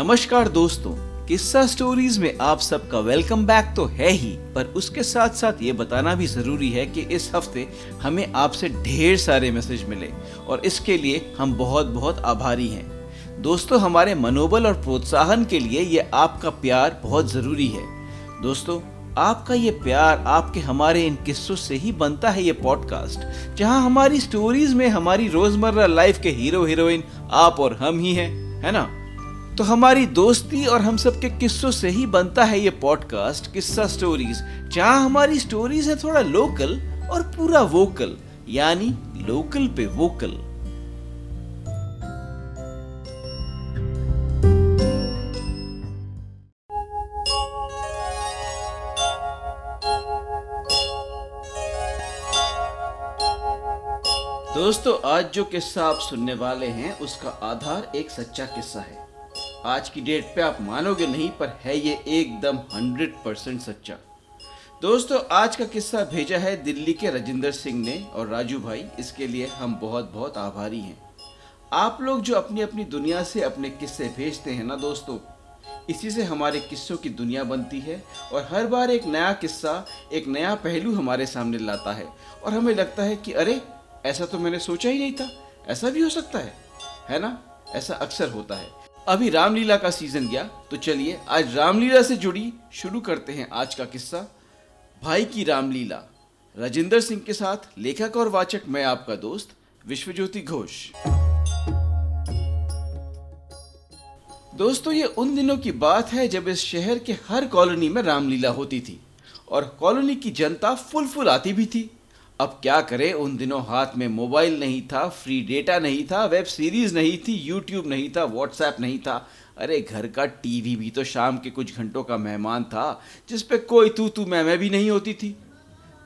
नमस्कार दोस्तों, किस्सा स्टोरीज में आप सबका वेलकम बैक तो है ही, पर उसके साथ साथ ये बताना भी ज़रूरी है कि इस हफ़्ते हमें आपसे ढेर सारे मैसेज मिले, और इसके लिए हम बहुत बहुत आभारी हैं। दोस्तों, हमारे मनोबल और प्रोत्साहन के लिए ये आपका प्यार बहुत ज़रूरी है। दोस्तों, आपका ये प्यार आपके हमारे इन किस्सों से ही बनता है ये पॉडकास्ट जहाँ हमारी स्टोरीज में हमारी रोज़मर्रा लाइफ के हीरो हीरोइन आप और हम ही हैं, है ना? तो हमारी दोस्ती और हम सब के किस्सों से ही बनता है ये पॉडकास्ट किस्सा स्टोरीज जहाँ हमारी स्टोरीज है थोड़ा लोकल और पूरा वोकल यानी लोकल पे वोकल दोस्तों, आज जो किस्सा आप सुनने वाले हैं, उसका आधार एक सच्चा किस्सा है। आज की डेट पे आप मानोगे नहीं, पर है ये एकदम हंड्रेड परसेंट सच्चा। दोस्तों, आज का किस्सा भेजा है दिल्ली के राजिंदर सिंह ने, और राजू भाई, इसके लिए हम बहुत बहुत आभारी हैं। आप लोग जो अपनी अपनी दुनिया से अपने किस्से भेजते हैं ना दोस्तों, इसी से हमारे किस्सों की दुनिया बनती है, और हर बार एक नया किस्सा, एक नया पहलू हमारे सामने लाता है, और हमें लगता है कि, अरे, ऐसा तो मैंने सोचा ही नहीं था, ऐसा भी हो सकता है। है ना? ऐसा अक्सर होता है। अभी रामलीला का सीज़न गया तो चलिए आज रामलीला से जुड़ी शुरू करते हैं आज का किस्सा। भाई की रामलीला। राजेंद्र सिंह के साथ लेखक और वाचक मैं आपका दोस्त, विश्वज्योति घोष। दोस्तों, ये उन दिनों की बात है जब इस शहर के हर कॉलोनी में रामलीला होती थी और कॉलोनी की जनता फुल फुल आती भी थी। अब क्या करें? उन दिनों हाथ में मोबाइल नहीं था फ्री डेटा नहीं था वेब सीरीज़ नहीं थी यूट्यूब नहीं था व्हाट्सएप नहीं था। अरे, घर का टीवी भी तो शाम के कुछ घंटों का मेहमान था, जिस पे कोई तू तू मैं मैं भी नहीं होती थी।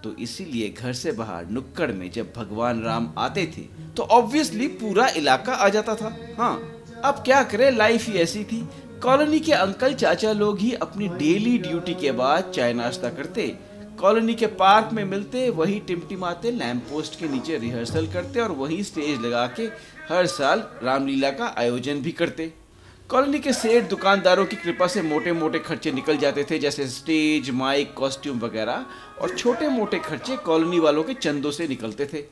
तो इसीलिए घर से बाहर नुक्कड़ में जब भगवान राम आते थे तो ऑब्वियसली पूरा इलाका आ जाता था। हाँ अब क्या करे? लाइफ ही ऐसी थी। कॉलोनी के अंकल चाचा लोग ही अपनी डेली ड्यूटी के बाद चाय नाश्ता करते। कॉलोनी के पार्क में मिलते, वही टिमटिमाते लैंप पोस्ट के नीचे रिहर्सल करते और वही स्टेज लगा के हर साल रामलीला का आयोजन भी करते। कॉलोनी के सेठ दुकानदारों की कृपा से मोटे मोटे खर्चे निकल जाते थे, जैसे स्टेज माइक कॉस्ट्यूम वगैरह, और छोटे मोटे खर्चे कॉलोनी वालों के चंदों से निकलते थे।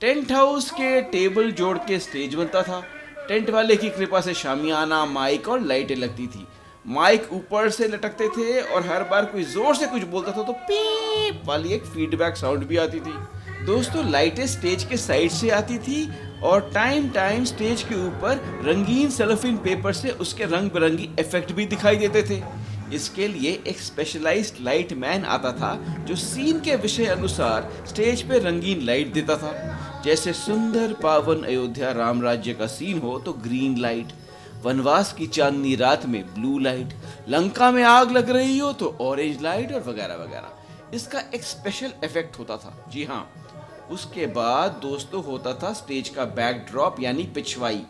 टेंट हाउस के टेबल जोड़ के स्टेज बनता था। टेंट वाले की कृपा से शामियाना माइक और लाइटें लगती थी। माइक ऊपर से लटकते थे और हर बार कोई ज़ोर से कुछ बोलता था तो पीप वाली एक फीडबैक साउंड भी आती थी। दोस्तों, लाइटें स्टेज के साइड से आती थी और टाइम टाइम स्टेज के ऊपर रंगीन सेलोफिन पेपर से उसके रंग बिरंगी इफ़ेक्ट भी दिखाई देते थे। इसके लिए एक स्पेशलाइज्ड लाइट मैन आता था जो सीन के विषय अनुसार स्टेज पे रंगीन लाइट देता था। जैसे सुंदर पावन अयोध्या राम राज्य का सीन हो तो ग्रीन लाइट वनवास की चांदनी रात में ब्लू लाइट लंका में आग लग रही हो तो ऑरेंज लाइट और वगैरह वगैरह। इसका एक स्पेशल इफ़ेक्ट होता था। जी हाँ उसके बाद दोस्तों होता था स्टेज का बैकड्रॉप यानी पिछवाई।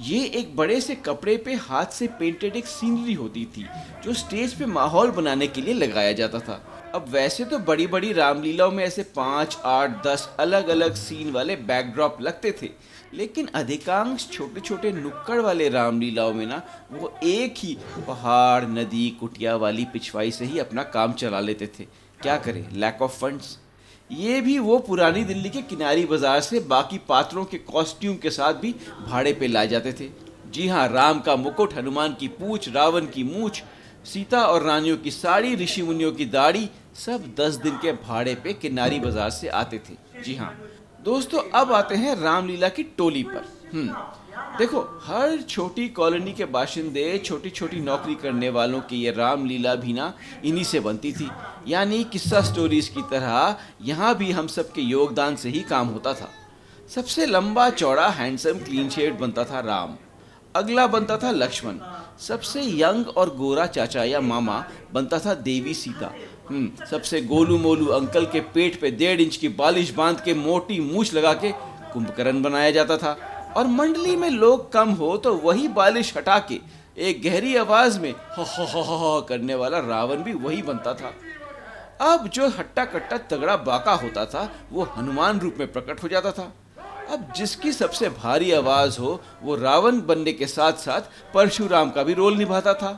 ये एक बड़े से कपड़े पे हाथ से पेंटेड एक सीनरी होती थी, जो स्टेज पे माहौल बनाने के लिए लगाया जाता था। अब वैसे तो बड़ी बड़ी रामलीलाओं में ऐसे पाँच, आठ, दस अलग अलग सीन वाले बैकड्रॉप लगते थे लेकिन अधिकांश छोटे छोटे नुक्कड़ वाले रामलीलाओं में ना, वो एक ही पहाड़, नदी, कुटिया वाली पिछवाई से ही अपना काम चला लेते थे। क्या करें? लैक ऑफ़ फंड्स ये भी वो पुरानी दिल्ली के किनारी बाज़ार से बाकी पात्रों के कॉस्ट्यूम के साथ भी भाड़े पे लाए जाते थे। जी हाँ राम का मुकुट, हनुमान की पूछ, रावण की मूछ, सीता और रानियों की साड़ी, ऋषि मुनियों की दाढ़ी, सब दस दिन के भाड़े पे किनारी बाज़ार से आते थे। जी हाँ। दोस्तों, अब आते हैं रामलीला की टोली पर। हम्म। देखो, हर छोटी कॉलोनी के बाशिंदे छोटी छोटी नौकरी करने वालों की ये रामलीला भी ना इन्हीं से बनती थी। यानी किस्सा स्टोरीज की तरह, यहाँ भी हम सब के योगदान से ही काम होता था। सबसे लंबा, चौड़ा हैंडसम क्लीन शेड बनता था राम। अगला बनता था लक्ष्मण। सबसे यंग और गोरा चाचा या मामा बनता था देवी सीता। हम्म सबसे गोलू मोलू अंकल के पेट पे डेढ़ इंच की बालिश बाँध के मोटी मूछ लगा के कुंभकर्ण बनाया जाता था। और मंडली में लोग कम हो तो वही बालिश हटा के एक गहरी आवाज़ में हा हा हा हा करने वाला रावण भी वही बनता था। अब जो हट्टा कट्टा तगड़ा बाका होता था, वो हनुमान रूप में प्रकट हो जाता था। अब जिसकी सबसे भारी आवाज़ हो, वो रावण बनने के साथ साथ परशुराम का भी रोल निभाता था।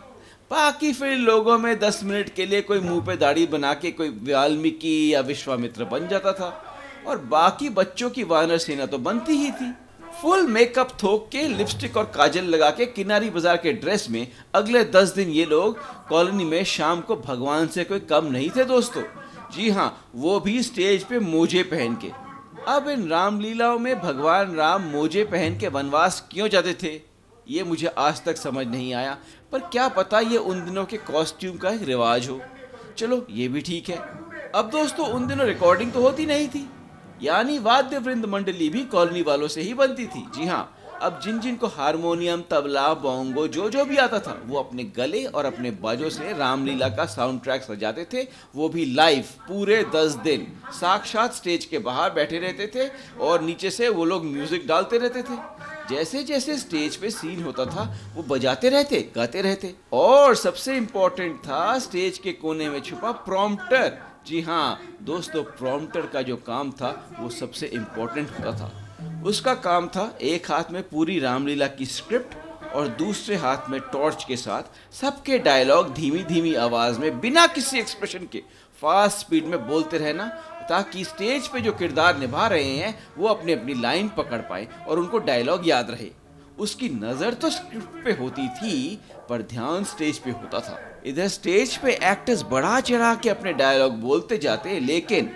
बाकी फिर लोगों में दस मिनट के लिए कोई मुँह पे दाढ़ी बना के कोई वाल्मीकि या विश्वामित्र बन जाता था। और बाकी बच्चों की वानर सेना तो बनती ही थी। फुल मेकअप थोक के, लिपस्टिक और काजल लगा के किनारी बाज़ार के ड्रेस में अगले दस दिन ये लोग कॉलोनी में शाम को भगवान से कोई कम नहीं थे दोस्तों। जी हाँ वो भी स्टेज पे मोजे पहन के। अब इन रामलीलाओं में भगवान राम मोजे पहन के वनवास क्यों जाते थे? ये मुझे आज तक समझ नहीं आया, पर क्या पता ये उन दिनों के कॉस्ट्यूम का एक रिवाज हो। चलो, ये भी ठीक है। अब दोस्तों, उन दिनों रिकॉर्डिंग तो होती नहीं थी। यानी वाद्य वृंद मंडली भी कॉलोनी वालों से ही बनती थी। जी हाँ अब जिन जिन को हारमोनियम, तबला बोंगो जो जो भी आता था, वो अपने गले और अपने बाजों से रामलीला का साउंड ट्रैक सजाते थे, वो भी लाइव पूरे दस दिन। साक्षात स्टेज के बाहर बैठे रहते थे और नीचे से वो लोग म्यूज़िक डालते रहते थे। जैसे जैसे स्टेज पे सीन होता था, वो बजाते रहते, गाते रहते। और सबसे इम्पोर्टेंट था स्टेज के कोने में छुपा प्रॉम्प्टर जी हाँ दोस्तों प्रॉम्प्टर का जो काम था, वो सबसे इम्पोर्टेंट होता था। उसका काम था एक हाथ में पूरी रामलीला की स्क्रिप्ट और दूसरे हाथ में टॉर्च के साथ सबके डायलॉग धीमी धीमी आवाज़ में, बिना किसी एक्सप्रेशन के। फास्ट स्पीड में बोलते रहना, ताकि स्टेज पे जो किरदार निभा रहे हैं, वो अपनी अपनी लाइन पकड़ पाए और उनको डायलॉग याद रहे। उसकी नज़र तो स्क्रिप्ट पे होती थी, पर ध्यान स्टेज पे होता था। इधर स्टेज पे एक्टर्स बड़ा चढ़ा के अपने डायलॉग बोलते जाते लेकिन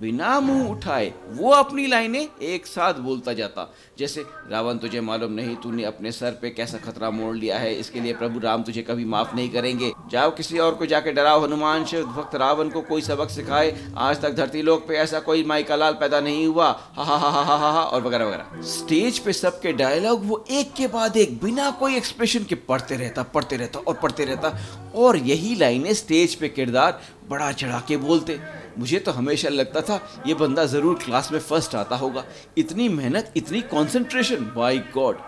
बिना मुँह उठाए वो अपनी लाइनें एक साथ बोलता जाता। जैसे, रावण तुझे मालूम नहीं, तूने अपने सर पे कैसा खतरा मोड़ लिया है, इसके लिए प्रभु राम तुझे कभी माफ़ नहीं करेंगे। जाओ किसी और को जाके डराओ, हनुमान शिव, भक्त रावण को कोई सबक सिखाए। आज तक धरती लोक पे ऐसा कोई माई का लाल पैदा नहीं हुआ। हा हा हा हा हा हा और वगैरह वगैरह। स्टेज पे सबके डायलॉग वो एक के बाद एक, बिना कोई एक्सप्रेशन के पढ़ते रहता पढ़ते रहता और पढ़ते रहता। और यही लाइनें स्टेज पे किरदार बड़ा चढ़ा के बोलते। मुझे तो हमेशा लगता था, ये बंदा ज़रूर क्लास में फ़र्स्ट आता होगा। इतनी मेहनत, इतनी कंसंट्रेशन बाय गॉड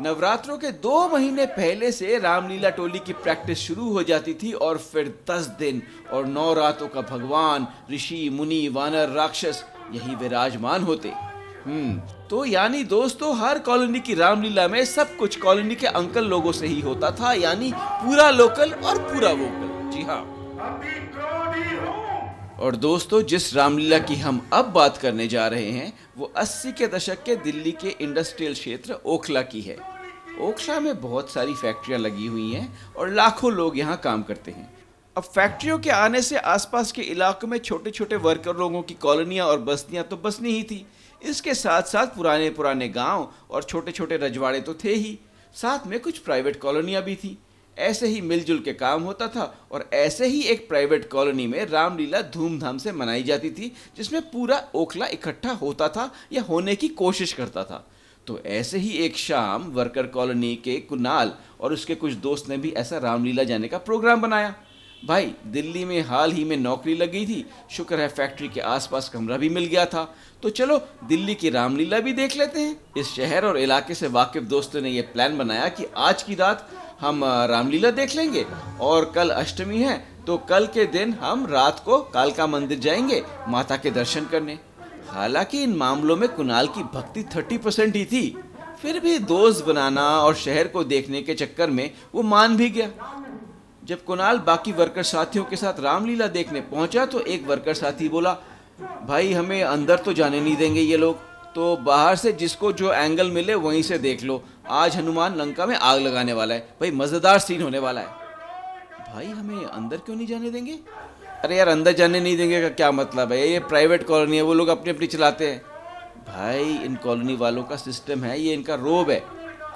नवरात्रों के दो महीने पहले से रामलीला टोली की प्रैक्टिस शुरू हो जाती थी और फिर दस दिन और नौ रातों का भगवान, ऋषि, मुनि, वानर, राक्षस यही विराजमान होते। हम्म तो यानी दोस्तों, हर कॉलोनी की रामलीला में सब कुछ कॉलोनी के अंकल लोगों से ही होता था, यानी पूरा लोकल और पूरा वोकल। जी हाँ। और दोस्तों, जिस रामलीला की हम अब बात करने जा रहे हैं, वो 80 के दशक के दिल्ली के इंडस्ट्रियल क्षेत्र ओखला की है। ओखला में बहुत सारी फैक्ट्रियाँ लगी हुई हैं और लाखों लोग यहाँ काम करते हैं। अब फैक्ट्रियों के आने से आसपास के इलाकों में छोटे छोटे वर्कर लोगों की कॉलोनियाँ और बस्तियाँ तो बसनी ही थी। इसके साथ साथ पुराने पुराने गाँव और छोटे छोटे रजवाड़े तो थे ही। साथ में कुछ प्राइवेट कॉलोनियाँ भी थी। ऐसे ही मिलजुल के काम होता था और ऐसे ही एक प्राइवेट कॉलोनी में रामलीला धूमधाम से मनाई जाती थी, जिसमें पूरा ओखला इकट्ठा होता था या होने की कोशिश करता था। तो ऐसे ही एक शाम वर्कर कॉलोनी के कुनाल और उसके कुछ दोस्त ने भी ऐसा रामलीला जाने का प्रोग्राम बनाया। भाई, दिल्ली में हाल ही में नौकरी लगी थी, शुक्र है फैक्ट्री के आसपास कमरा भी मिल गया था। तो चलो, दिल्ली की रामलीला भी देख लेते हैं। इस शहर और इलाके से वाकिफ दोस्तों ने यह प्लान बनाया कि आज की रात हम रामलीला देख लेंगे। और कल अष्टमी है तो कल के दिन हम रात को कालका मंदिर जाएँगे माता के दर्शन करने। हालाँकि इन मामलों में कुणाल की भक्ति थर्टी परसेंट ही थी। फिर भी दोस्त बनाना और शहर को देखने के चक्कर में वो मान भी गया। जब कुणाल बाकी वर्कर साथियों के साथ रामलीला देखने पहुँचा तो एक वर्कर साथी बोला, भाई, हमें अंदर तो जाने नहीं देंगे ये लोग तो बाहर से जिसको जो एंगल मिले वहीं से देख लो। आज हनुमान लंका में आग लगाने वाला है। भाई, मज़ेदार सीन होने वाला है। भाई, हमें अंदर क्यों नहीं जाने देंगे? अरे यार, अंदर जाने नहीं देंगे का क्या मतलब है? ये प्राइवेट कॉलोनी है, वो लोग अपनी अपनी चलाते हैं। भाई, इन कॉलोनी वालों का सिस्टम है, ये इनका रोब है।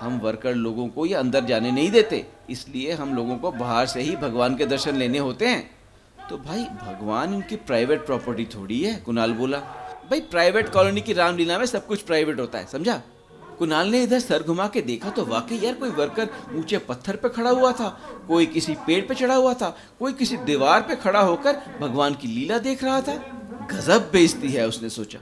हम वर्कर लोगों को ये अंदर जाने नहीं देते, इसलिए हम लोगों को बाहर से ही भगवान के दर्शन लेने होते हैं। तो भाई, भगवान इनकी प्राइवेट प्रॉपर्टी थोड़ी है, कुणाल बोला। भाई प्राइवेट कॉलोनी की रामलीला में सब कुछ प्राइवेट होता है, समझा? कुणाल ने इधर सर घुमा के देखा तो वाकई यार कोई वर्कर ऊँचे पत्थर पे खड़ा हुआ था, कोई किसी पेड़ पे चढ़ा हुआ था, कोई किसी दीवार पे खड़ा होकर भगवान की लीला देख रहा था। गजब बेचती है, उसने सोचा।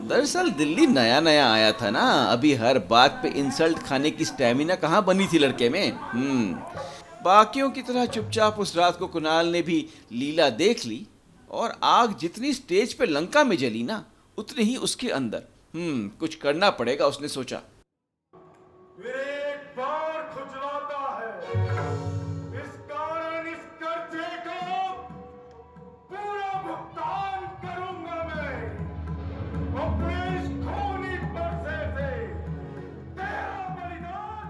दरअसल दिल्ली नया नया आया था ना, अभी हर बात पे इंसल्ट खाने की स्टेमिना कहाँ बनी थी लड़के में? हम्म। बाकियों की तरह चुपचाप उस रात को कुणाल ने भी लीला देख ली, और आग जितनी स्टेज पे लंका में जली ना, उतनी ही उसके अंदर। हम्म कुछ करना पड़ेगा, उसने सोचा। एक बार खुजलाता है। इस कारण इस कर्जे का पूरा भुगतान करूँगा मैं। खूनी से तेरा बलिदान।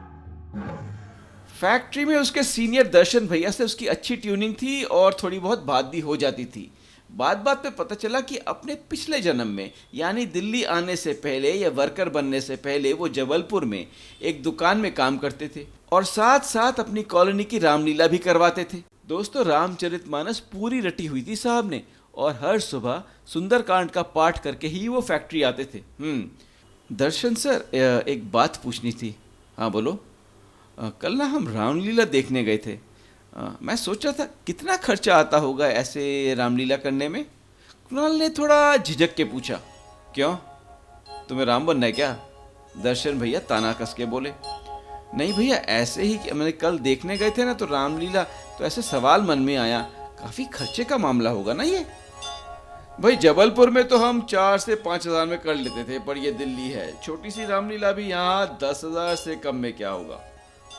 फैक्ट्री में उसके सीनियर दर्शन भैया से उसकी अच्छी ट्यूनिंग थी और थोड़ी बहुत बात भी हो जाती थी। बात बात पे पता चला कि अपने पिछले जन्म में, यानी दिल्ली आने से पहले या वर्कर बनने से पहले वो जबलपुर में एक दुकान में काम करते थे और साथ साथ अपनी कॉलोनी की रामलीला भी करवाते थे। दोस्तों रामचरितमानस पूरी रटी हुई थी साहब ने और हर सुबह सुंदरकांड का पाठ करके ही वो फैक्ट्री आते थे। हम्म दर्शन सर एक बात पूछनी थी। हाँ बोलो। कल ना हम रामलीला देखने गए थे। अ, मैं सोचा था कितना खर्चा आता होगा ऐसे रामलीला करने में? कुणाल ने थोड़ा झिझक के पूछा क्यों? तुम्हें राम बनना है क्या? दर्शन भैया ताना कस के बोले नहीं भैया ऐसे ही मैंने कल देखने गए थे ना तो रामलीला तो ऐसे सवाल मन में आया काफ़ी खर्चे का मामला होगा ना ये? भाई जबलपुर में तो हम चार से पाँच हज़ार में कर लेते थे पर ये दिल्ली है। छोटी सी रामलीला भी यहाँ दस हज़ार से कम में क्या होगा?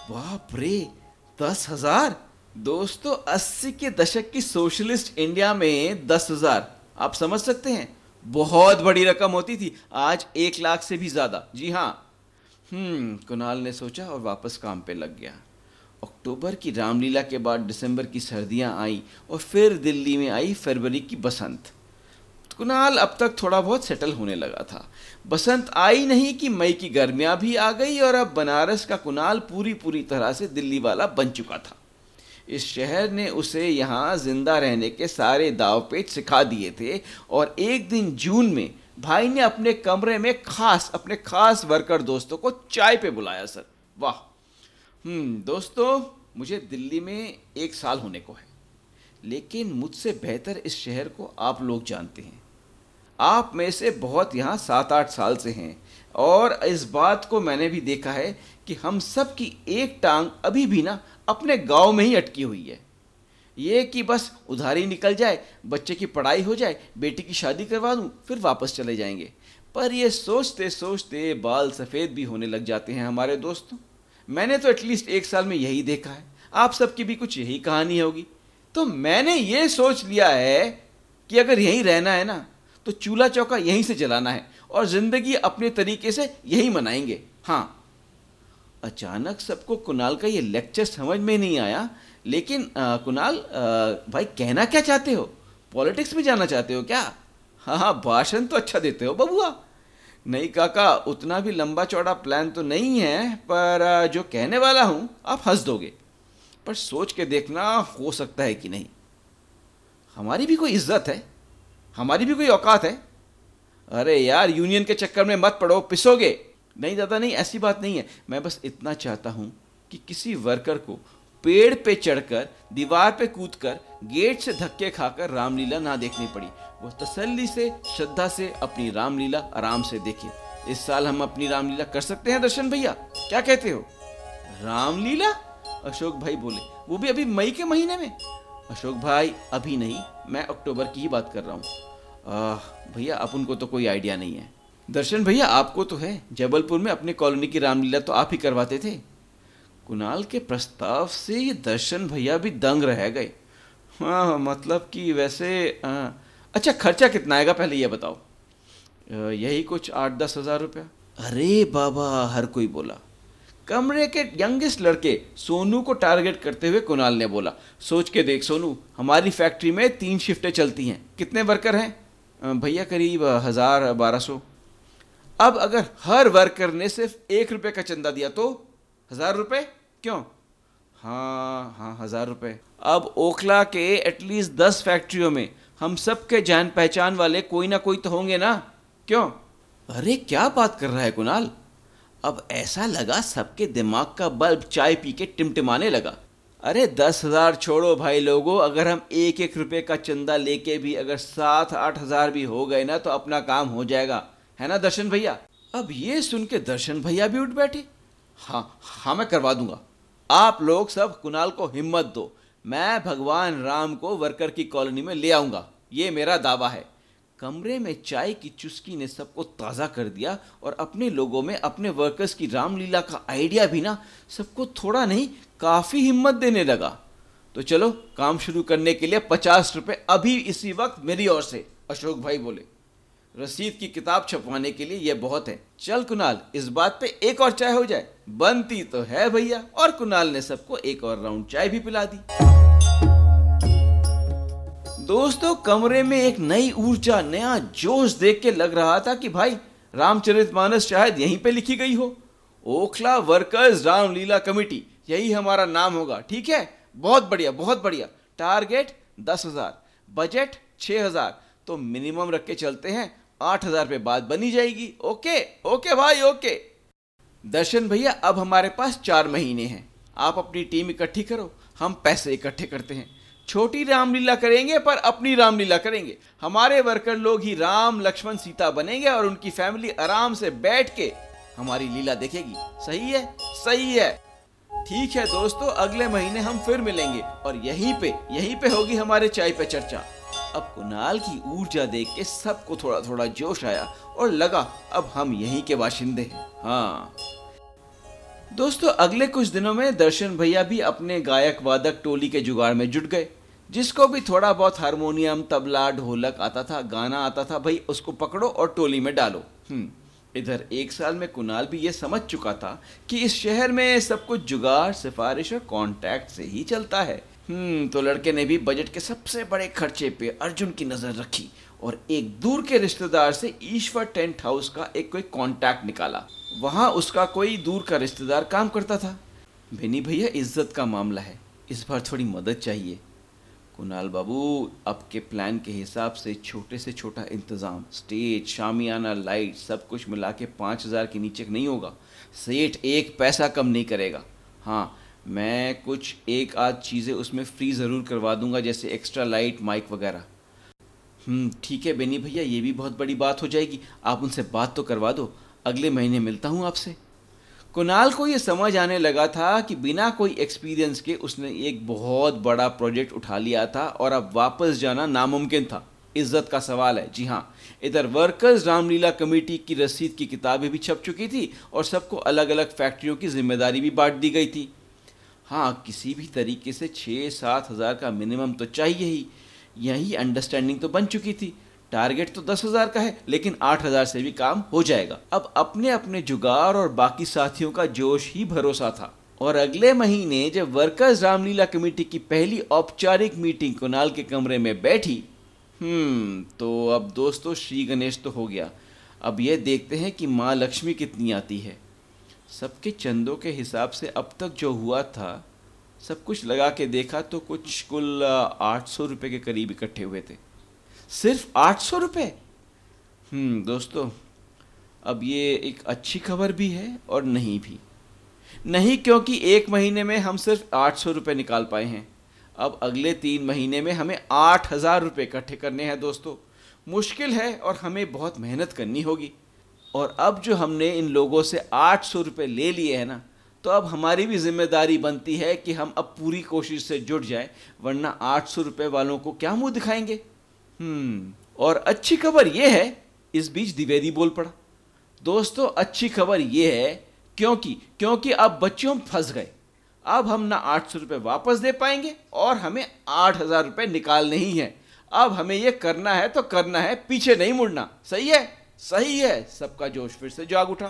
बाप रे दस हज़ार? दोस्तों, अस्सी के दशक की सोशलिस्ट इंडिया में दस हज़ार। आप समझ सकते हैं, बहुत बड़ी रकम होती थी। आज एक लाख से भी ज़्यादा। जी हाँ। हम्म कुणाल ने सोचा और वापस काम पे लग गया। अक्टूबर की रामलीला के बाद दिसंबर की सर्दियाँ आई और फिर दिल्ली में आई फरवरी की बसंत। कुणाल अब तक थोड़ा बहुत सेटल होने लगा था। बसंत आई नहीं कि मई की गर्मियाँ भी आ गई और अब बनारस का कुणाल पूरी पूरी तरह से दिल्ली वाला बन चुका था। इस शहर ने उसे यहाँ ज़िंदा रहने के सारे दाव पेच सिखा दिए थे और एक दिन जून में भाई ने अपने कमरे में खास, अपने खास वर्कर दोस्तों को चाय पे बुलाया, सर। वाह। हम्म दोस्तों, मुझे दिल्ली में एक साल होने को है, लेकिन मुझसे बेहतर इस शहर को आप लोग जानते हैं। आप में से बहुत यहाँ सात आठ साल से हैं और इस बात को मैंने भी देखा है कि हम सब की एक टांग अभी भी ना अपने गाँव में ही अटकी हुई है। ये कि बस उधारी निकल जाए, बच्चे की पढ़ाई हो जाए, बेटी की शादी करवा दूँ, फिर वापस चले जाएँगे। पर ये सोचते सोचते बाल सफ़ेद भी होने लग जाते हैं हमारे दोस्तों। मैंने तो एटलीस्ट एक साल में यही देखा है। आप सबकी भी कुछ यही कहानी होगी। तो मैंने ये सोच लिया है कि अगर यहीं रहना है ना तो चूल्हा चौका यहीं से जलाना है और ज़िंदगी अपने तरीके से यहीं मनाएँगे। हाँ अचानक सबको कुणाल का ये लेक्चर समझ में नहीं आया, लेकिन कुणाल भाई कहना क्या चाहते हो? पॉलिटिक्स में जाना चाहते हो क्या? हाँ हाँ भाषण तो अच्छा देते हो, बबुआ। नहीं काका, उतना भी लंबा चौड़ा प्लान तो नहीं है, पर जो कहने वाला हूँ, आप हंस दोगे। पर सोच के देखना हो सकता है कि नहीं। हमारी भी कोई इज़्ज़त है? हमारी भी कोई औकात है? अरे यार यूनियन के चक्कर में मत पड़ो, पिसोगे। नहीं दादा नहीं, ऐसी बात नहीं है। मैं बस इतना चाहता हूँ कि किसी वर्कर को पेड़ पे चढ़कर, दीवार पे कूदकर, गेट से धक्के खाकर रामलीला ना देखनी पड़ी। वो तसल्ली से, श्रद्धा से अपनी रामलीला आराम से देखे। इस साल हम अपनी रामलीला कर सकते हैं, दर्शन भैया? क्या कहते हो? रामलीला? अशोक भाई बोले। वो भी अभी मई के महीने में। अशोक भाई, अभी नहीं, मैं अक्टूबर की ही बात कर रहा हूँ। भैया अपन को तो कोई आइडिया नहीं है। दर्शन भैया आपको तो है। जबलपुर में अपनी कॉलोनी की रामलीला तो आप ही करवाते थे। कुणाल के प्रस्ताव से ये दर्शन भैया भी दंग रह गए। हाँ मतलब कि वैसे आ, अच्छा खर्चा कितना आएगा पहले ये बताओ? यही कुछ आठ दस हज़ार रुपया? अरे बाबा हर कोई बोला। कमरे के यंगेस्ट लड़के सोनू को टारगेट करते हुए कुणाल ने बोला सोच के देख सोनू हमारी फैक्ट्री में तीन शिफ्टें चलती हैं। कितने वर्कर हैं? भैया करीब हज़ार बारह सौ। अब अगर हर वर्कर ने सिर्फ़ एक रुपये का चंदा दिया तो हज़ार रुपये क्यों? हाँ हाँ हज़ार रुपये अब ओखला के एटलीस्ट दस फैक्ट्रियों में हम सब के जान पहचान वाले कोई ना कोई तो होंगे ना? क्यों? अरे, क्या बात कर रहा है कुणाल? अब ऐसा लगा सबके दिमाग का बल्ब चाय पी के टिमटिमाने लगा। अरे, दस हज़ार छोड़ो भाई लोगों, अगर हम एक एक रुपए का चंदा लेके भी अगर सात आठ हज़ार भी हो गए ना तो अपना काम हो जाएगा। है ना, दर्शन भैया? अब ये सुन के दर्शन भैया भी उठ बैठे। हाँ हाँ मैं करवा दूँगा। आप लोग सब कुणाल को हिम्मत दो। मैं भगवान राम को वर्कर की कॉलोनी में ले आऊँगा। ये मेरा दावा है। कमरे में चाय की चुस्की ने सबको ताज़ा कर दिया और अपने लोगों में अपने वर्कर्स की रामलीला का आइडिया भी ना, सबको थोड़ा नहीं, काफ़ी हिम्मत देने लगा। तो चलो, काम शुरू करने के लिए पचास रुपए अभी इसी वक्त मेरी ओर से। अशोक भाई बोले। रसीद की किताब छपवाने के लिए यह बहुत है। चल कुणाल, इस बात पे एक और चाय हो जाए। बनती तो है भैया, और कुनाल ने सबको एक और राउंड चाय भी पिला दी। दोस्तों, कमरे में एक नई ऊर्जा, नया जोश देख के लग रहा था कि भाई रामचरितमानस शायद यहीं पे लिखी गई हो। ओखला वर्कर्स रामलीला कमेटी, यही हमारा नाम होगा, ठीक है? बहुत बढ़िया बहुत बढ़िया। टारगेट दस हज़ार, बजट छह हज़ार। तो मिनिमम रख के चलते हैं। आठ हज़ार पे बात बनी जाएगी। ओके ओके भाई, ओके। दर्शन भैया, अब हमारे पास चार महीने हैं। आप अपनी टीम इकट्ठी करो, हम पैसे इकट्ठे करते हैं। छोटी रामलीला करेंगे, पर अपनी रामलीला करेंगे। हमारे वर्कर लोग ही राम, लक्ष्मण, सीता बनेंगे और उनकी फैमिली आराम से बैठ के हमारी लीला देखेगी। सही है? सही है। ठीक है दोस्तों, अगले महीने हम फिर मिलेंगे और यहीं पे यहीं पे होगी हमारे चाय पे चर्चा। अब कुणाल की ऊर्जा देख के सबको थोड़ा थोड़ा जोश आया और लगा, अब हम यहीं के बाशिंदे हैं। हाँ। दोस्तों, अगले कुछ दिनों में दर्शन भैया भी अपने गायक वादक टोली के जुगाड़ में जुट गए, जिसको भी थोड़ा बहुत हारमोनियम, तबला, ढोलक आता था, गाना आता था, भाई उसको पकड़ो और टोली में डालो। हम्म इधर एक साल में कुणाल भी ये समझ चुका था कि इस शहर में सब कुछ जुगाड़, सिफारिश और कांटेक्ट से ही चलता है। हम्म तो लड़के ने भी बजट के सबसे बड़े खर्चे पे अर्जुन की नज़र रखी और एक दूर के रिश्तेदार से ईश्वर टेंट हाउस का एक कोई कांटेक्ट निकाला। वहाँ उसका कोई दूर का रिश्तेदार काम करता था। बेनी भैया, इज़्ज़त का मामला है। इस बार थोड़ी मदद चाहिए। कुणाल बाबू, आपके प्लान के हिसाब से छोटे से छोटा इंतज़ाम स्टेज शामियाना लाइट सब कुछ मिला के पाँच हज़ार के नीचे नहीं होगा। सेठ एक पैसा कम नहीं करेगा। हाँ मैं कुछ एक आध चीज़ें उसमें फ्री ज़रूर करवा दूँगा जैसे एक्स्ट्रा लाइट माइक वगैरह। हम्म, ठीक है बेनी भैया ये भी बहुत बड़ी बात हो जाएगी। आप उनसे बात तो करवा दो। अगले महीने मिलता हूँ आपसे। कुणाल को ये समझ आने लगा था कि बिना कोई एक्सपीरियंस के उसने एक बहुत बड़ा प्रोजेक्ट उठा लिया था और अब वापस जाना नामुमकिन था। इज़्ज़त का सवाल है। जी हाँ इधर वर्कर्स रामलीला कमेटी की रसीद की किताबें भी छप चुकी थी और सबको अलग अलग फैक्ट्रियों की ज़िम्मेदारी भी बांट दी गई थी। हाँ किसी भी तरीके से छः सात हज़ार का मिनिमम तो चाहिए ही। यही अंडरस्टैंडिंग तो बन चुकी थी। टारगेट तो दस हज़ार का है, लेकिन आठ हज़ार से भी काम हो जाएगा। अब अपने अपने जुगाड़ और बाकी साथियों का जोश ही भरोसा था। और अगले महीने जब वर्कर्स रामलीला कमेटी की पहली औपचारिक मीटिंग कुणाल के कमरे में बैठी हम्म तो अब दोस्तों, श्री गणेश तो हो गया। अब ये देखते हैं कि माँ लक्ष्मी कितनी आती है। सबके चंदों के हिसाब से अब तक जो हुआ था, सब कुछ लगा के देखा तो कुछ कुल आठ सौ रुपये के करीब इकट्ठे हुए थे। सिर्फ़ आठ सौ रुपये हम्म दोस्तों, अब ये एक अच्छी खबर भी है और नहीं भी। नहीं क्योंकि एक महीने में हम सिर्फ़ आठ सौ रुपये निकाल पाए हैं। अब अगले तीन महीने में हमें आठ हज़ार रुपये इकट्ठे करने हैं, दोस्तों। मुश्किल है और हमें बहुत मेहनत करनी होगी। और अब जो हमने इन लोगों से आठ सौ रुपये ले लिए हैं ना तो अब हमारी भी ज़िम्मेदारी बनती है कि हम अब पूरी कोशिश से जुट जाए, वरना आठ सौ रुपये वालों को क्या मुँह दिखाएँगे? हम्म और अच्छी खबर यह है, इस बीच द्विवेदी बोल पड़ा। दोस्तों, अच्छी खबर यह है, क्योंकि क्योंकि अब बच्चों फंस गए। अब हम ना आठ सौ रुपये वापस दे पाएँगे और हमें आठ हज़ार रुपये निकालने ही है। अब हमें यह करना है तो करना है, पीछे नहीं मुड़ना। सही है? सही है, सबका जोश फिर से जाग उठा।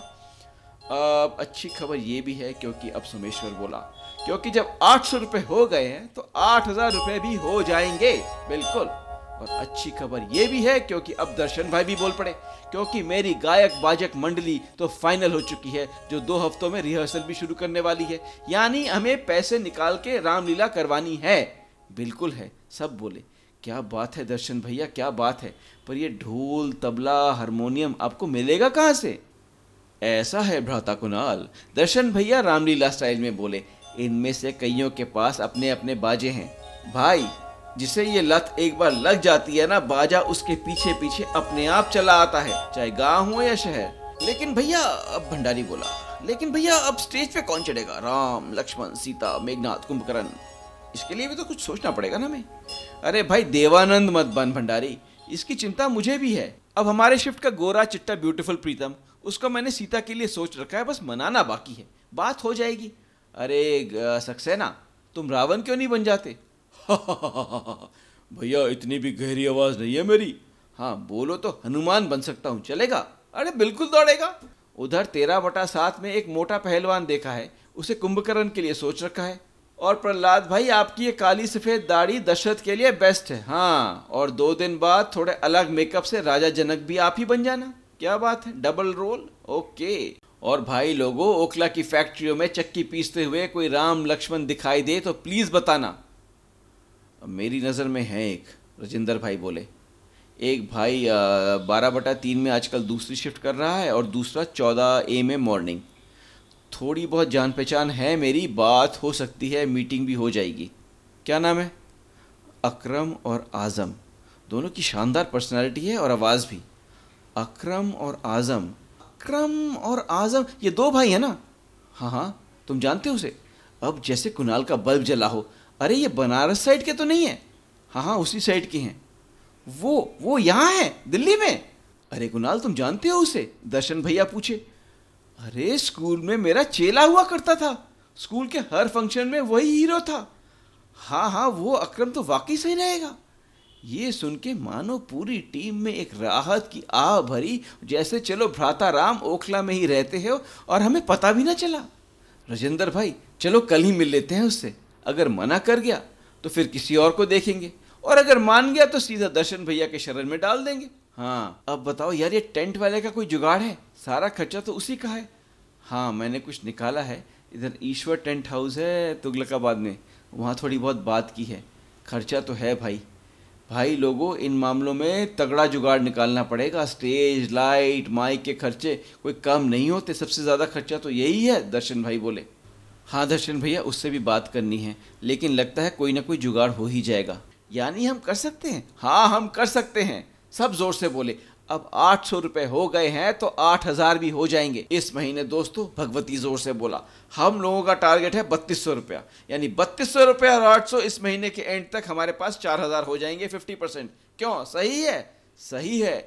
अब अच्छी खबर ये भी है, क्योंकि अब सोमेश्वर बोला, क्योंकि जब आठ सौ रुपये हो गए हैं तो आठ हज़ार रुपये भी हो जाएँगे। बिल्कुल। और अच्छी खबर ये भी है, क्योंकि अब दर्शन भाई भी बोल पड़े, क्योंकि मेरी गायक बाजक मंडली तो फाइनल हो चुकी है, जो दो हफ्तों में रिहर्सल भी शुरू करने वाली है। यानी हमें पैसे निकाल के रामलीला करवानी है। बिल्कुल है, सब बोले। क्या बात है दर्शन भैया, क्या बात है। पर ये ढोल, तबला, हारमोनियम आपको मिलेगा कहाँ से? ऐसा है भ्राता कुणाल। दर्शन भैया रामलीला स्टाइल में बोले, इनमें से कईयों के पास अपने अपने बाजे हैं। भाई, जिसे ये लत एक बार लग जाती है ना, बाजा उसके पीछे पीछे अपने आप चला आता है, चाहे गाँव हो या शहर। लेकिन भैया, अब भंडारी बोला, लेकिन भैया, अब स्टेज पे कौन चढ़ेगा? राम, लक्ष्मण, सीता, मेघनाथ, कुंभकर्ण। इसके लिए भी तो कुछ सोचना पड़ेगा ना मैं अरे भाई, देवानंद मत बन भंडारी। इसकी चिंता मुझे भी है। अब हमारे शिफ्ट का गोरा, चिट्टा ब्यूटीफुल प्रीतम, उसको मैंने सीता के लिए सोच रखा है, बस मनाना बाकी है। बात हो जाएगी। अरे सक्सेना, तुम रावण क्यों नहीं बन जाते? भैया, इतनी भी गहरी आवाज़ नहीं है मेरी। हाँ बोलो तो हनुमान बन सकता हूँ। चलेगा? अरे, बिल्कुल दौड़ेगा। उधर तेरह बटा सात में एक मोटा पहलवान देखा है। उसे कुंभकर्ण के लिए सोच रखा है। और प्रहलाद, भाई, आपकी ये काली सफ़ेद दाढ़ी दशरथ के लिए बेस्ट है। हाँ और दो दिन बाद थोड़े अलग मेकअप से राजा जनक भी आप ही बन जाना। क्या बात है? डबल रोल ओके और भाई लोगों, ओखला की फैक्ट्रियों में चक्की पीसते हुए कोई राम लक्ष्मण दिखाई दे तो प्लीज़ बताना। मेरी नज़र में है एक। राजेंद्र भाई बोले, एक भाई बारह बटा तीन में आजकल दूसरी शिफ्ट कर रहा है और दूसरा चौदह ए में मॉर्निंग थोड़ी बहुत जान पहचान है मेरी, बात हो सकती है, मीटिंग भी हो जाएगी। क्या नाम है? अकरम और आज़म। दोनों की शानदार पर्सनालिटी है और आवाज़ भी। अकरम और आज़म। अकरम और आज़म, ये दो भाई हैं ना? हाँ हाँ तुम जानते हो उसे? अब जैसे कुणाल का बल्ब जला हो। अरे, ये बनारस साइड के तो नहीं है? हाँ हाँ उसी साइड के हैं। वो वो यहाँ है, दिल्ली में? अरे, कुणाल, तुम जानते हो उसे? दर्शन भैया पूछे। अरे, स्कूल में मेरा चेला हुआ करता था। स्कूल के हर फ़ंक्शन में वही हीरो था। हाँ हाँ वो अक्रम तो वाकई सही रहेगा। ये सुन के मानो पूरी टीम में एक राहत की आह भरी, जैसे चलो भ्राता राम ओखला में ही रहते हो और हमें पता भी ना चला। राजेंद्र भाई, चलो कल ही मिल लेते हैं उससे। अगर मना कर गया तो फिर किसी और को देखेंगे। और अगर मान गया तो सीधा दर्शन भैया के शरण में डाल देंगे। हाँ। अब बताओ यार, ये टेंट वाले का कोई जुगाड़ है? सारा खर्चा तो उसी का है। हाँ मैंने कुछ निकाला है। इधर ईश्वर टेंट हाउस है तुगलकाबाद में। वहाँ थोड़ी बहुत बात की है। खर्चा तो है भाई। भाई लोगों, इन मामलों में तगड़ा जुगाड़ निकालना पड़ेगा। स्टेज, लाइट, माइक के खर्चे कोई कम नहीं होते। सबसे ज़्यादा खर्चा तो यही है, दर्शन भाई बोले। हाँ दर्शन भैया, उससे भी बात करनी है। लेकिन लगता है कोई ना कोई जुगाड़ हो ही जाएगा। यानी हम कर सकते हैं? हाँ हम कर सकते हैं। सब ज़ोर से बोले, अब आठ सौ रुपये हो गए हैं तो आठ हज़ार भी हो जाएँगे। इस महीने दोस्तों, भगवती ज़ोर से बोला, हम लोगों का टारगेट है बत्तीस सौ रुपया। यानी बत्तीस सौ रुपया और आठ सौ इस महीने के एंड तक हमारे पास चार हज़ार हो जाएँगे फिफ्टी परसेंट। क्यों? सही है? सही है।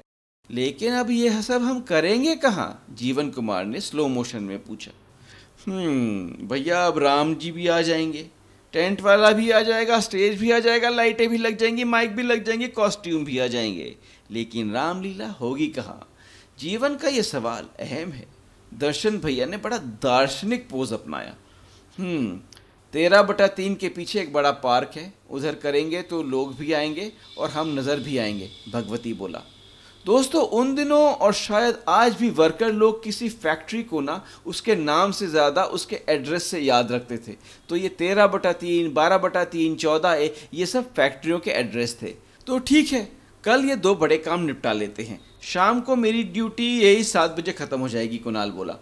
लेकिन अब ये सब हम करेंगे कहाँ? जीवन कुमार ने स्लो मोशन में पूछा हम्म भैया अब राम जी भी आ जाएँगे। टेंट वाला भी आ जाएगा, स्टेज भी आ जाएगा, लाइटें भी लग जाएँगी, माइक भी लग जाएँगी, कॉस्ट्यूम भी आ जाएँगे। लेकिन रामलीला होगी कहाँ? जीवन का ये सवाल अहम है। दर्शन भैया ने बड़ा दार्शनिक पोज अपनाया। हम्म तेरह बटा तीन के पीछे एक बड़ा पार्क है। उधर करेंगे तो लोग भी आएँगे और हम नज़र भी आएँगे, भगवती बोला। दोस्तों, उन दिनों और शायद आज भी वर्कर लोग किसी फैक्ट्री को ना उसके नाम से ज़्यादा उसके एड्रेस से याद रखते थे। तो ये तेरह बटा तीन, बारह बटा तीन, चौदह ए, ये सब फैक्ट्रियों के एड्रेस थे। तो ठीक है कल ये दो बड़े काम निपटा लेते हैं। शाम को मेरी ड्यूटी यही सात बजे ख़त्म हो जाएगी कुणाल बोला।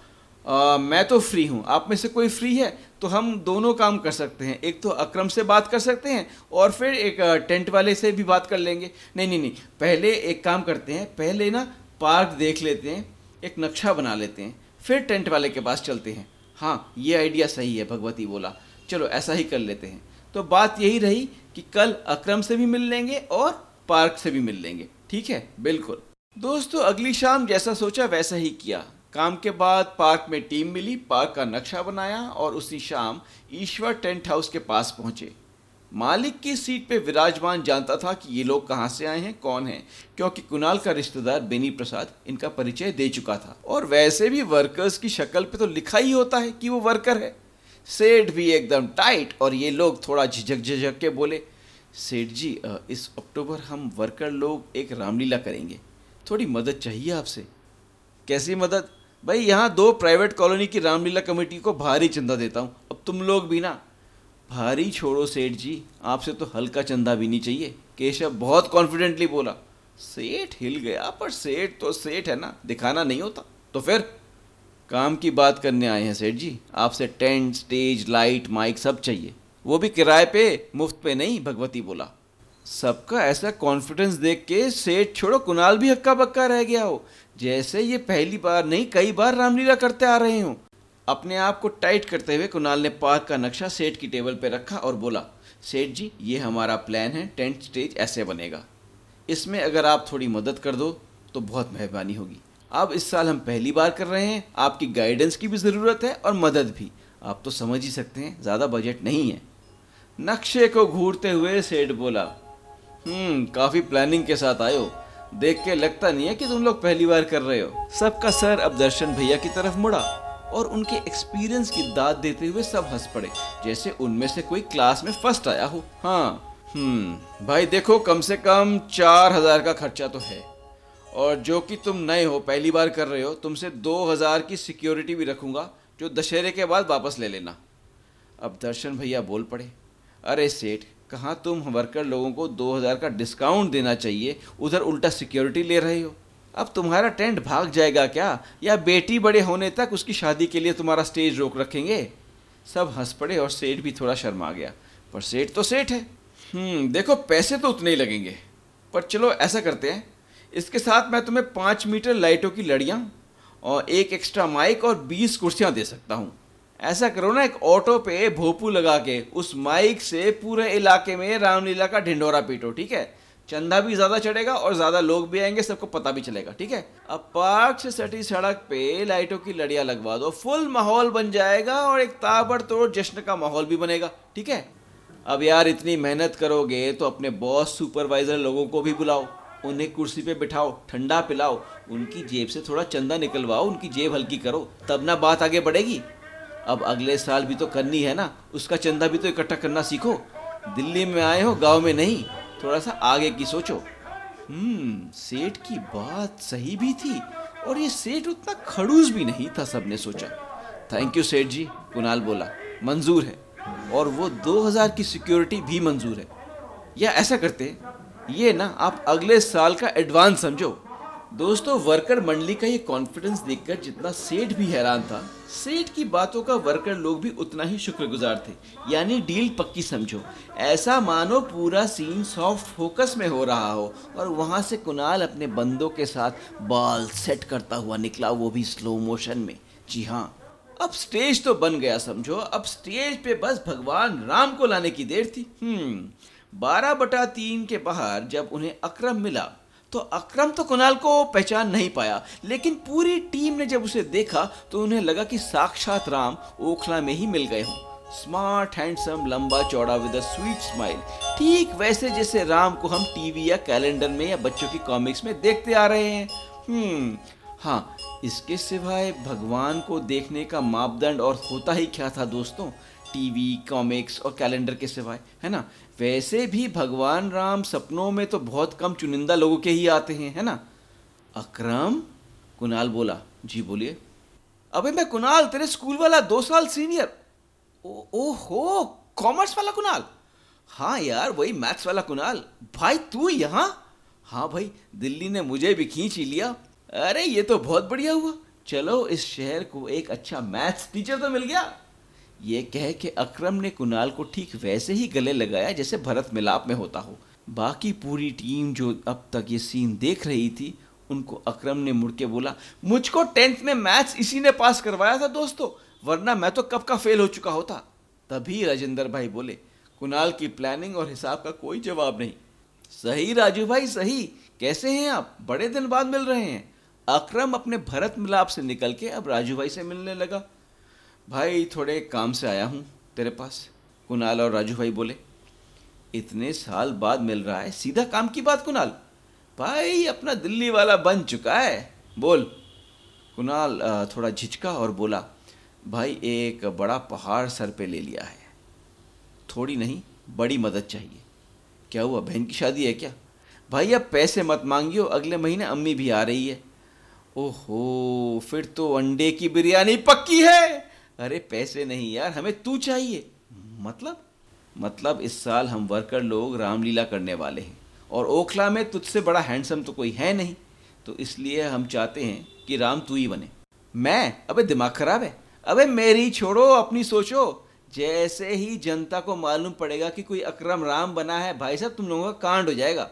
आ, मैं तो फ्री हूँ आप में से कोई फ्री है? तो हम दोनों काम कर सकते हैं। एक तो अक्रम से बात कर सकते हैं और फिर एक टेंट वाले से भी बात कर लेंगे। नहीं नहीं नहीं पहले एक काम करते हैं पहले ना पार्क देख लेते हैं एक नक्शा बना लेते हैं फिर टेंट वाले के पास चलते हैं। हाँ ये आइडिया सही है भगवती बोला। चलो ऐसा ही कर लेते हैं। तो बात यही रही कि कल अक्रम से भी मिल लेंगे और पार्क से भी मिल लेंगे। ठीक है? बिल्कुल। दोस्तों, अगली शाम जैसा सोचा वैसा ही किया। काम के बाद पार्क में टीम मिली, पार्क का नक्शा बनाया और उसी शाम ईश्वर टेंट हाउस के पास पहुँचे। मालिक की सीट पे विराजमान जानता था कि ये लोग कहाँ से आए हैं, कौन हैं, क्योंकि कुणाल का रिश्तेदार बेनी प्रसाद इनका परिचय दे चुका था। और वैसे भी वर्कर्स की शक्ल पे तो लिखा ही होता है कि वो वर्कर है। सेठ भी एकदम टाइट और ये लोग थोड़ा झिझक झिझक के बोले सेठ जी इस अक्टूबर हम वर्कर लोग एक रामलीला करेंगे। थोड़ी मदद चाहिए आपसे। कैसी मदद? भाई, यहाँ दो प्राइवेट कॉलोनी की रामलीला कमेटी को भारी चंदा देता हूँ। अब तुम लोग भी ना, भारी छोड़ो सेठ जी। आपसे तो हल्का चंदा भी नहीं चाहिए। केशव बहुत कॉन्फिडेंटली बोला, सेठ हिल गया, पर सेठ तो सेठ है ना, दिखाना नहीं होता। तो फिर काम की बात करने आए हैं सेठ जी। आपसे टेंट, स्टेज, लाइट, माइक सब चाहिए। वो भी किराए पे, मुफ़्त पे नहीं, भगवती बोला। सबका ऐसा कॉन्फिडेंस देख के सेठ छोड़ो, कुणाल भी हक्का बक्का रह गया हो। जैसे ये पहली बार नहीं, कई बार रामलीला करते आ रहे हो। अपने आप को टाइट करते हुए कुणाल ने पार्क का नक्शा सेठ की टेबल पर रखा और बोला, सेठ जी, ये हमारा प्लान है टेंट स्टेज ऐसे बनेगा। इसमें अगर आप थोड़ी मदद कर दो तो बहुत मेहरबानी होगी। अब इस साल हम पहली बार कर रहे हैं, आपकी गाइडेंस की भी ज़रूरत है और मदद भी। आप तो समझ ही सकते हैं, ज़्यादा बजट नहीं है। नक्शे को घूरते हुए सेठ बोला हम्म काफ़ी प्लानिंग के साथ आयो देख के लगता नहीं है कि तुम लोग पहली बार कर रहे हो। सबका सर अब दर्शन भैया की तरफ़ मुड़ा और उनके एक्सपीरियंस की दाद देते हुए सब हंस पड़े, जैसे उनमें से कोई क्लास में फ़र्स्ट आया हो। हाँ हम्म भाई देखो, कम से कम चार हज़ार का खर्चा तो है। और जो कि तुम नए हो, पहली बार कर रहे हो, तुमसे दो हज़ार की सिक्योरिटी भी रखूँगा, जो दशहरे के बाद वापस ले लेना। अब दर्शन भैया बोल पड़े अरे सेठ, कहाँ तुम वर्कर लोगों को दो हज़ार का डिस्काउंट देना चाहिए? उधर उल्टा सिक्योरिटी ले रहे हो। अब तुम्हारा टेंट भाग जाएगा क्या? या बेटी बड़े होने तक उसकी शादी के लिए तुम्हारा स्टेज रोक रखेंगे? सब हंस पड़े और सेठ भी थोड़ा शर्मा गया। पर सेठ तो सेठ है। हम्म देखो, पैसे तो उतने ही लगेंगे। पर चलो, ऐसा करते हैं। इसके साथ मैं तुम्हें पाँच मीटर लाइटों की लड़ियाँ और एक एक्स्ट्रा माइक और बीस कुर्सियाँ दे सकता हूँ। ऐसा करो ना, एक ऑटो पे भोपू लगा के, उस माइक से पूरे इलाके में रामलीला का ढिंडोरा पीटो, ठीक है? चंदा भी ज़्यादा चढ़ेगा और ज़्यादा लोग भी आएँगे, सबको पता भी चलेगा, ठीक है? अब पार्क से सटी सड़क पे लाइटों की लड़ियाँ लगवा दो, फुल माहौल बन जाएगा और एक ताबड़तोड़ जश्न का माहौल भी बनेगा, ठीक है? अब यार इतनी मेहनत करोगे तो अपने बॉस, सुपरवाइजर लोगों को भी बुलाओ, उन्हें कुर्सी पे बिठाओ, ठंडा पिलाओ, उनकी जेब से थोड़ा चंदा निकलवाओ, उनकी जेब हल्की करो, तब ना बात आगे बढ़ेगी। अब अगले साल भी तो करनी है ना, उसका चंदा भी तो इकट्ठा करना सीखो। दिल्ली में आए हो, गाँव में नहीं थोड़ा सा आगे की सोचो। हम्म सेठ की बात सही भी थी, और ये सेठ उतना खड़ूस भी नहीं था, सबने सोचा। थैंक यू सेठ जी, कुणाल बोला। मंजूर है, और वो 2000 की सिक्योरिटी भी मंजूर है। या ऐसा करते, ये ना, आप अगले साल का एडवांस समझो। दोस्तों वर्कर मंडली का ये कॉन्फिडेंस देखकर जितना सेठ भी हैरान था। सेठ की बातों का वर्कर लोग भी उतना ही शुक्रगुजार थे। यानी डील पक्की समझो। ऐसा मानो पूरा सीन सॉफ्ट फोकस में हो रहा हो और वहाँ से कुणाल अपने बंदों के साथ बाल सेट करता हुआ निकला, वो भी स्लो मोशन में। जी हाँ अब स्टेज तो बन गया समझो। अब स्टेज पे बस भगवान राम को लाने की देर थी। हम्म बारह बटा तीन के बाहर जब उन्हें अक्रम मिला तो अक्रम तो कुणाल को पहचान नहीं पाया। लेकिन पूरी टीम ने जब उसे देखा तो उन्हें लगा कि साक्षात राम ओखला में ही मिल गए हों। स्मार्ट हैंडसम लंबा चौड़ा विद स्वीट स्माइल ठीक वैसे जैसे राम को हम टीवी या कैलेंडर में या बच्चों की कॉमिक्स में देखते आ रहे हैं। हम्म हाँ इसके सिवाय भगवान को देखने का मापदंड और होता ही क्या था दोस्तों? टीवी, कॉमिक्स और कैलेंडर के सिवाय, है ना? वैसे भी भगवान राम सपनों में तो बहुत कम चुनिंदा लोगों के ही आते हैं है ना? अक्रम कुणाल बोला जी बोलिए। अबे मैं कुणाल तेरे स्कूल वाला दो साल सीनियर। ओ, ओ हो कॉमर्स वाला कुणाल? हाँ यार वही मैथ्स वाला कुणाल। भाई तू यहाँ? हाँ भाई दिल्ली ने मुझे भी खींच ही लिया। अरे ये तो बहुत बढ़िया हुआ। चलो इस शहर को एक अच्छा मैथ्स टीचर तो मिल गया। ये कह के अक्रम ने कुणाल को ठीक वैसे ही गले लगाया जैसे भरत मिलाप में होता हो। बाकी पूरी टीम जो अब तक ये सीन देख रही थी, उनको अक्रम ने मुड़ के बोला, मुझको टेंथ में मैथ्स इसी ने पास करवाया था दोस्तों, वरना मैं तो कब का फेल हो चुका होता। तभी राजेंद्र भाई बोले, कुणाल की प्लानिंग और हिसाब का कोई जवाब नहीं। सही राजू भाई, सही। कैसे हैं आप? बड़े दिन बाद मिल रहे हैं। अक्रम अपने भरत मिलाप से निकल के अब राजू भाई से मिलने लगा। भाई, थोड़े काम से आया हूँ तेरे पास। कुणाल और राजू भाई बोले, इतने साल बाद मिल रहा है, सीधा काम की बात कुणाल? भाई, अपना दिल्ली वाला बन चुका है। बोल। कुणाल थोड़ा झिझका और बोला, भाई, एक बड़ा पहाड़ सर पे ले लिया है। थोड़ी नहीं, बड़ी मदद चाहिए। क्या हुआ, बहन की शादी है क्या? भाई, अब पैसे मत मांगियो, अगले महीने अम्मी भी आ रही है। ओहो, फिर तो अंडे की बिरयानी पक्की है! अरे पैसे नहीं यार, हमें तू चाहिए। मतलब? मतलब इस साल हम वर्कर लोग रामलीला करने वाले हैं। और ओखला में तुझसे बड़ा हैंडसम तो कोई है नहीं। तो इसलिए हम चाहते हैं कि राम तू ही बने। मैं? अबे दिमाग खराब है। अबे मेरी छोड़ो, अपनी सोचो। जैसे ही जनता को मालूम पड़ेगा कि कोई अकरम राम बना है, भाई साहब, तुम लोगों का कांड हो जाएगा।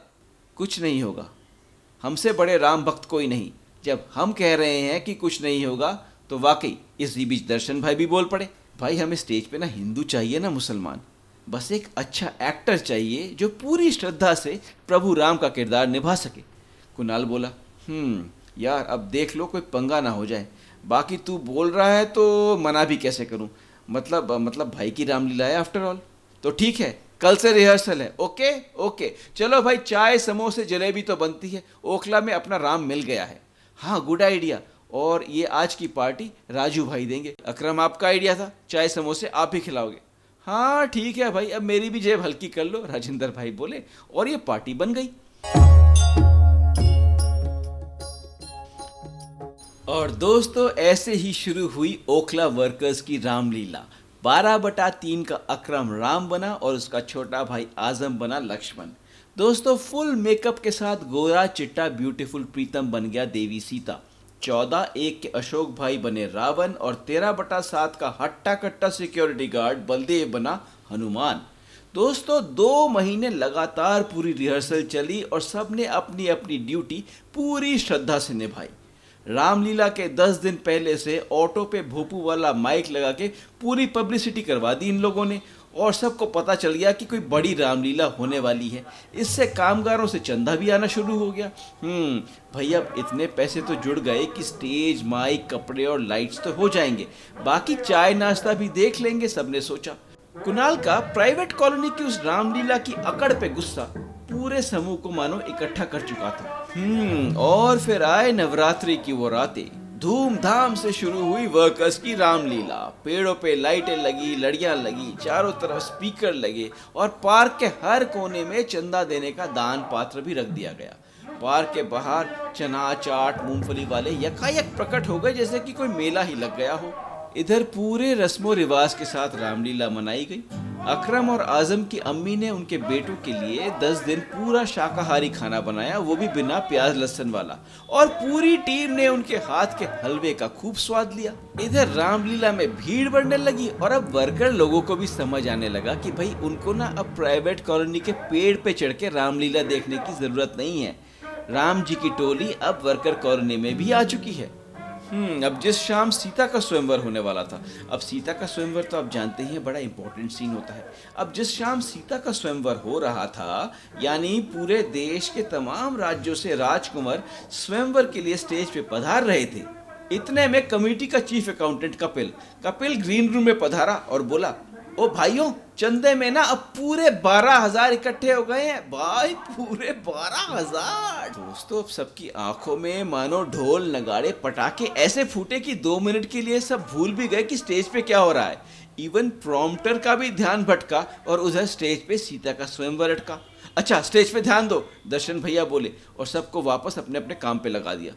कुछ नहीं होगा। हमसे बड़े राम भक्त कोई नहीं। जब हम कह रहे हैं कि कुछ नहीं होगा तो वाकई, इस बीच दर्शन भाई भी बोल पड़े। भाई, हमें स्टेज पे ना हिंदू चाहिए ना मुसलमान। बस एक अच्छा एक्टर चाहिए जो पूरी श्रद्धा से प्रभु राम का किरदार निभा सके। कुणाल बोला हम्म यार, अब देख लो, कोई पंगा ना हो जाए। बाकी तू बोल रहा है तो मना भी कैसे करूँ? मतलब मतलब भाई की रामलीला है आफ्टर ऑल तो ठीक है, कल से रिहर्सल है। Okay okay. चलो भाई, चाय, समोसे, जलेबी तो बनती है। ओखला में अपना राम मिल गया है। हाँ गुड आइडिया और ये आज की पार्टी राजू भाई देंगे। अक्रम, आपका आइडिया था? चाय, समोसे आप ही खिलाओगे। हाँ ठीक है भाई, अब मेरी भी जेब हल्की कर लो, राजेंद्र भाई बोले, और ये पार्टी बन गई। और दोस्तों, ऐसे ही शुरू हुई ओखला वर्कर्स की रामलीला। बारह बटा तीन का अक्रम राम बना और उसका छोटा भाई आज़म बना लक्ष्मण। दोस्तों, फुल मेकअप के साथ गोरा, चिट्टा, ब्यूटीफुल प्रीतम बन गया देवी सीता। चौदह एक के अशोक भाई बने रावण और तेरह बटा सात का हट्टा कट्टा सिक्योरिटी गार्ड बलदेव बना हनुमान। दोस्तों, दो महीने लगातार पूरी रिहर्सल चली और सबने अपनी अपनी ड्यूटी पूरी श्रद्धा से निभाई। रामलीला के दस दिन पहले से ऑटो पे भोपू वाला माइक लगा के पूरी पब्लिसिटी करवा दी इन लोगों ने और सबको पता चल गया कि कोई बड़ी रामलीला होने वाली है। इससे कामगारों से चंदा भी आना शुरू हो गया। हम्म भैया, अब इतने पैसे तो जुड़ गए कि स्टेज, माइक, कपड़े और लाइट्स तो हो जाएँगे। बाकी चाय नाश्ता भी देख लेंगे, सबने सोचा। कुणाल का प्राइवेट कॉलोनी की उस रामलीला की अकड़ पे गुस्सा पूरे समूह को मानो इकट्ठा कर चुका था। हम्म और फिर आए नवरात्रि की वो रातें। धूमधाम से शुरू हुई वर्कर्स की रामलीला। पेड़ों पे लाइटें लगी, लड़ियाँ लगी, चारों तरफ़ स्पीकर लगे और पार्क के हर कोने में चंदा देने का दान पात्र भी रख दिया गया। पार्क के बाहर चना चाट मूंगफली वाले यकायक प्रकट हो गए जैसे कि कोई मेला ही लग गया हो। इधर पूरे रस्मों रिवाज के साथ रामलीला मनाई गई। अकरम और आज़म की अम्मी ने उनके बेटों के लिए दस दिन पूरा शाकाहारी खाना बनाया, वो भी बिना प्याज लहसन वाला। और पूरी टीम ने उनके हाथ के हलवे का खूब स्वाद लिया। इधर रामलीला में भीड़ बढ़ने लगी और अब वर्कर लोगों को भी समझ आने लगा कि भाई, उनको ना अब प्राइवेट कॉलोनी के पेड़ पे चढ़ के रामलीला देखने की ज़रूरत नहीं है। राम जी की टोली अब वर्कर कॉलोनी में भी आ चुकी है। अब जिस शाम सीता का स्वयंवर होने वाला था, अब सीता का स्वयंवर तो आप जानते ही हैं, बड़ा इंपॉर्टेंट सीन होता है। अब जिस शाम सीता का स्वयंवर हो रहा था, यानी पूरे देश के तमाम राज्यों से राजकुमार स्वयंवर के लिए स्टेज पे पधार रहे थे। इतने में कमेटी का chief accountant Kapil Kapil green room में पधारा और बोला ओ भाइयों, चंदे में ना अब पूरे बारह हज़ार इकट्ठे हो गए हैं। भाई, पूरे बारह हज़ार। दोस्तों, अब सबकी आँखों में मानो ढोल नगाड़े पटाखे ऐसे फूटे कि दो मिनट के लिए सब भूल भी गए कि स्टेज पे क्या हो रहा है। इवन प्रॉम्प्टर का भी ध्यान भटका और उधर स्टेज पे सीता का स्वयंवर अटका। अच्छा स्टेज पे ध्यान दो, दर्शन भैया बोले और सबको वापस अपने अपने काम पे लगा दिया।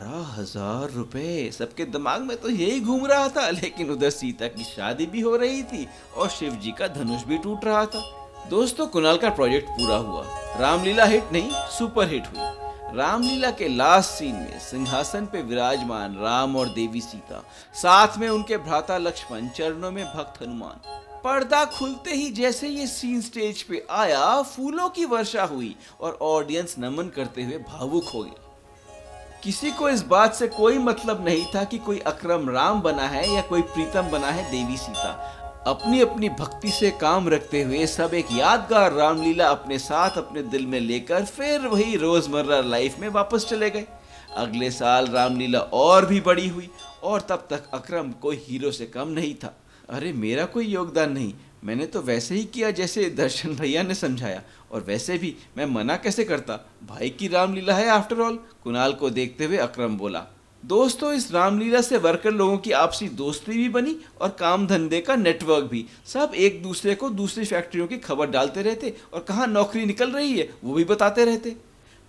बारह हज़ार रुपए। सबके दिमाग में तो यही घूम रहा था, लेकिन उधर सीता की शादी भी हो रही थी और शिव जी का धनुष भी टूट रहा था। दोस्तों कुणाल का प्रोजेक्ट पूरा हुआ। रामलीला हिट नहीं, सुपर हिट हुई। रामलीला के लास्ट सीन में सिंहासन पे विराजमान राम और देवी सीता, साथ में उनके भ्राता लक्ष्मण चरणों में भक्त हनुमान। पर्दा खुलते ही जैसे ये सीन स्टेज पे आया, फूलों की वर्षा हुई और ऑडियंस नमन करते हुए भावुक हो गया। किसी को इस बात से कोई मतलब नहीं था कि कोई अक्रम राम बना है या कोई प्रीतम बना है देवी सीता। अपनी अपनी भक्ति से काम रखते हुए सब एक यादगार रामलीला अपने साथ अपने दिल में लेकर फिर वही रोज़मर्रा लाइफ में वापस चले गए। अगले साल रामलीला और भी बड़ी हुई और तब तक अक्रम कोई हीरो से कम नहीं था। अरे मेरा कोई योगदान नहीं, मैंने तो वैसे ही किया जैसे दर्शन भैया ने समझाया। और वैसे भी मैं मना कैसे करता? भाई की रामलीला है आफ्टर ऑल कुणाल को देखते हुए अक्रम बोला, दोस्तों, इस रामलीला से वर्कर लोगों की आपसी दोस्ती भी बनी और काम धंधे का नेटवर्क भी। सब एक दूसरे को दूसरी फैक्ट्रियों की खबर डालते रहते और कहाँ नौकरी निकल रही है, वो भी बताते रहते।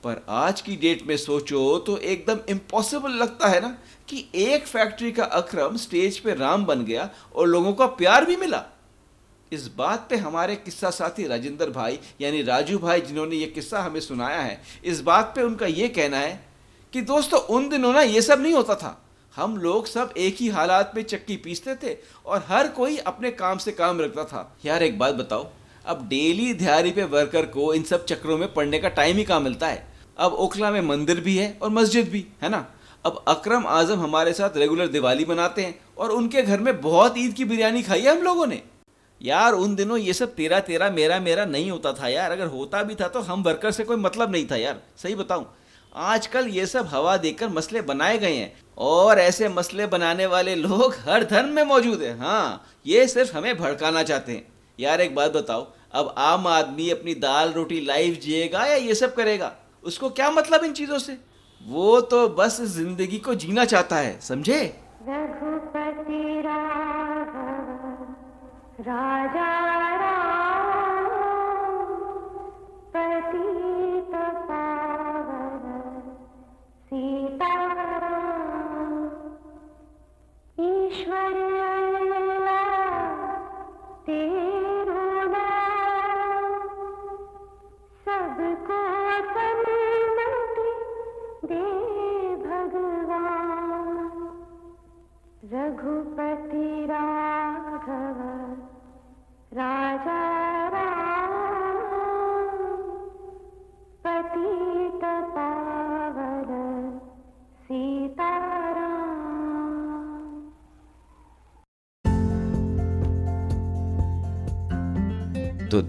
पर आज की डेट में सोचो तो एकदम इम्पॉसिबल लगता है ना कि एक फैक्ट्री का अक्रम स्टेज पे राम बन गया और लोगों का प्यार भी मिला। इस बात पे हमारे किस्सा साथी राजेंद्र भाई, यानी राजू भाई, जिन्होंने ये किस्सा हमें सुनाया है, इस बात पे उनका ये कहना है कि दोस्तों, उन दिनों ना ये सब नहीं होता था। हम लोग सब एक ही हालात में चक्की पीसते थे और हर कोई अपने काम से काम रखता था। यार, एक बात बताओ, अब डेली दिहाड़ी पे वर्कर को इन सब चक्रों में पढ़ने का टाइम ही कहाँ मिलता है? अब ओखला में मंदिर भी है और मस्जिद भी, है ना? अब अकरम आज़म हमारे साथ रेगुलर दिवाली मनाते हैं और उनके घर में बहुत ईद की बिरयानी खाई है हम लोगों ने। यार, उन दिनों ये सब तेरा तेरा, मेरा मेरा नहीं होता था यार। अगर होता भी था तो हम वर्कर से कोई मतलब नहीं था यार। सही बताऊँ, आजकल ये सब हवा देकर मसले बनाए गए हैं और ऐसे मसले बनाने वाले लोग हर धर्म में मौजूद है। हाँ ये सिर्फ़ हमें भड़काना चाहते हैं। यार, एक बात बताओ, अब आम आदमी अपनी दाल रोटी लाइफ जिएगा या ये सब करेगा? उसको क्या मतलब इन चीज़ों से? वो तो बस ज़िंदगी को जीना चाहता है, समझे? रघुपति राघव। राजा राम पतित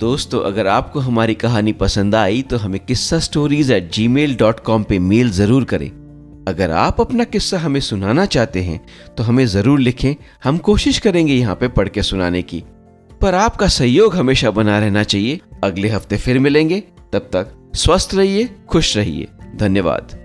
दोस्तों, अगर आपको हमारी कहानी पसंद आई तो हमें Kissa stories at Gmail dot com पर मेल ज़रूर करें। अगर आप अपना किस्सा हमें सुनाना चाहते हैं तो हमें ज़रूर लिखें। हम कोशिश करेंगे यहाँ पे पढ़ के सुनाने की। पर आपका सहयोग हमेशा बना रहना चाहिए। अगले हफ़्ते फिर मिलेंगे। तब तक स्वस्थ रहिए, खुश रहिए। धन्यवाद।